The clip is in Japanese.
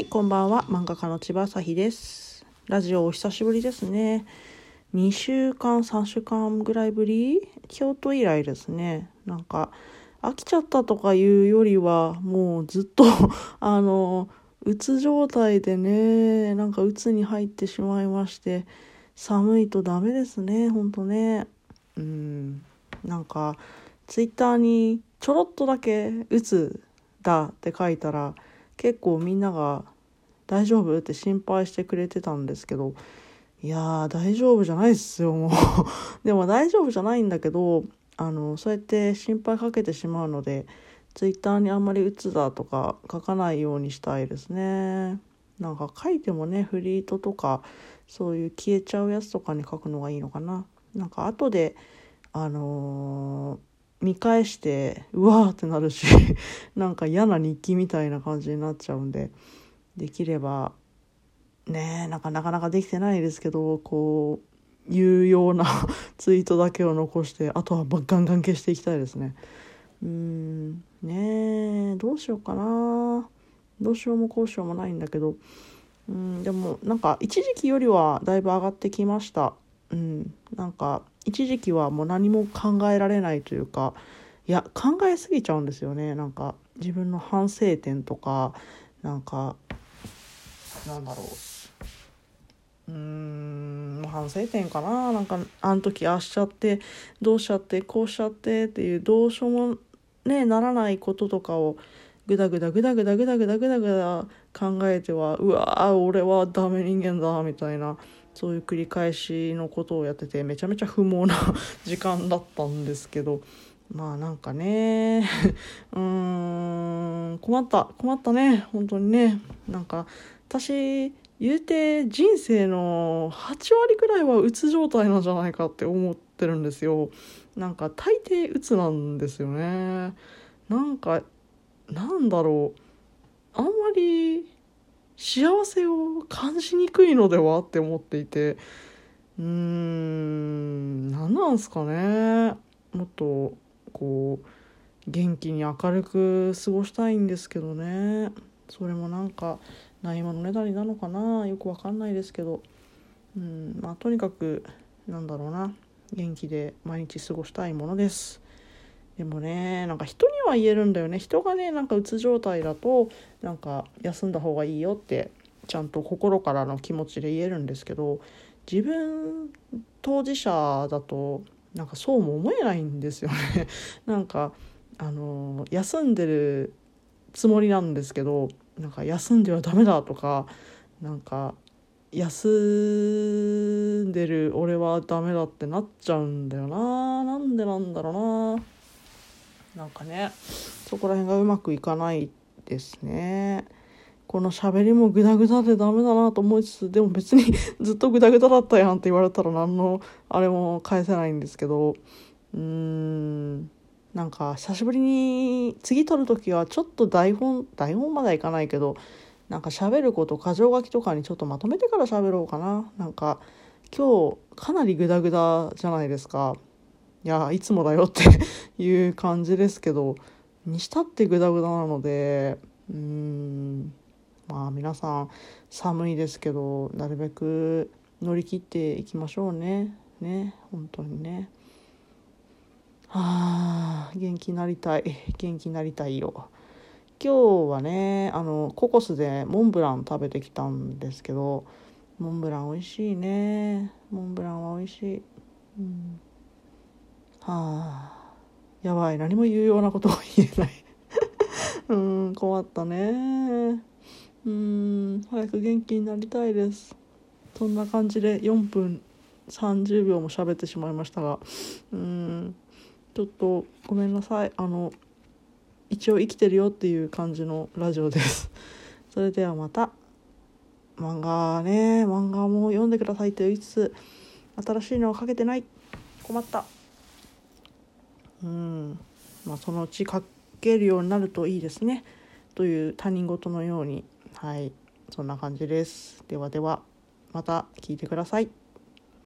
はい、こんばんは。漫画家の千葉朝日です。ラジオお久しぶりですね。2週間、3週間ぐらいぶり？京都以来ですね。なんか、飽きちゃったとかいうよりは、もうずっと、あの、うつ状態でね、なんかうつに入ってしまいまして、寒いとダメですね、ほんとね。うん、なんか、ツイッターにちょろっとだけうつだって書いたら、結構みんなが「大丈夫?」って心配してくれてたんですけどいやー大丈夫じゃないっすよもう でも大丈夫じゃないんだけどあのそうやって心配かけてしまうのでツイッターにあんまり「鬱だ」とか書かないようにしたいですねなんか書いてもねフリートとかそういう消えちゃうやつとかに書くのがいいのかななんか後であのー見返してうわーってなるし なんか嫌な日記みたいな感じになっちゃうんでできればねなんかなかなかできてないですけどこう有用な ツイートだけを残してあとはガンガン消していきたいですね。うんねえどうしようかな。どうしようもこうしようもないんだけど。うんでもなんか一時期よりはだいぶ上がってきました。うんなんか一時期はもう何も考えられないというかいや考えすぎちゃうんですよね。なんか自分の反省点とかなんかなんだろう。うん反省点かな。なんかあの時ああしちゃってどうしちゃってこうしちゃってっていうどうしようもねならないこととかをぐだぐだぐだぐだぐだぐだぐだぐだ考えてはうわー俺はダメ人間だみたいな。そういう繰り返しのことをやっててめちゃめちゃ不毛な 時間だったんですけどまあなんかね うーん困った困ったね本当にね。なんか私言うて人生の8割くらいはうつ状態なんじゃないかって思ってるんですよ。なんか大抵うつなんですよね。なんかなんだろう。あんまり幸せを感じにくいのではって思っていて。うーん何なんすかね。もっとこう元気に明るく過ごしたいんですけどね。それもなんかないものねだりなのかな。よくわかんないですけど。うんまあとにかくなんだろうな。元気で毎日過ごしたいものです。でもねなんか人には言えるんだよね。人がねなんかうつ状態だとなんか休んだ方がいいよってちゃんと心からの気持ちで言えるんですけど自分当事者だとなんかそうも思えないんですよね。なんかあの休んでるつもりなんですけどなんか休んではダメだとかなんか休んでる俺はダメだってなっちゃうんだよな。なんでなんだろうな。なんかね。そこら辺がうまくいかないですね。この喋りもグダグダでダメだなと思いつつでも別に ずっとグダグダだったやんって言われたら何のあれも返せないんですけど。うーん。なんか久しぶりに次撮る時はちょっと台本台本まではいかないけどなんか喋ること箇条書きとかにちょっとまとめてから喋ろうかな。なんか今日かなりグダグダじゃないですか。いやいつもだよって いう感じですけどにしたってグダグダなのでうーんまあ皆さん寒いですけどなるべく乗り切っていきましょうね。ね本当にね。はあ元気になりたい。元気になりたいよ。今日はねあのココスでモンブラン食べてきたんですけどモンブラン美味しいね。モンブランは美味しい、うん、はあやばい。何も言うようなことが言えない。うん困ったね。うん早く元気になりたいです。そんな感じで4分30秒も喋ってしまいましたが。うんちょっとごめんなさい。あの一応生きてるよっていう感じのラジオです。それではまた。漫画ね。漫画も読んでくださいと言いつつ新しいのは書けてない。困った。うん。まあそのうち書けるようになるといいですね。という他人事のように。はい。そんな感じです。ではではまた聞いてください。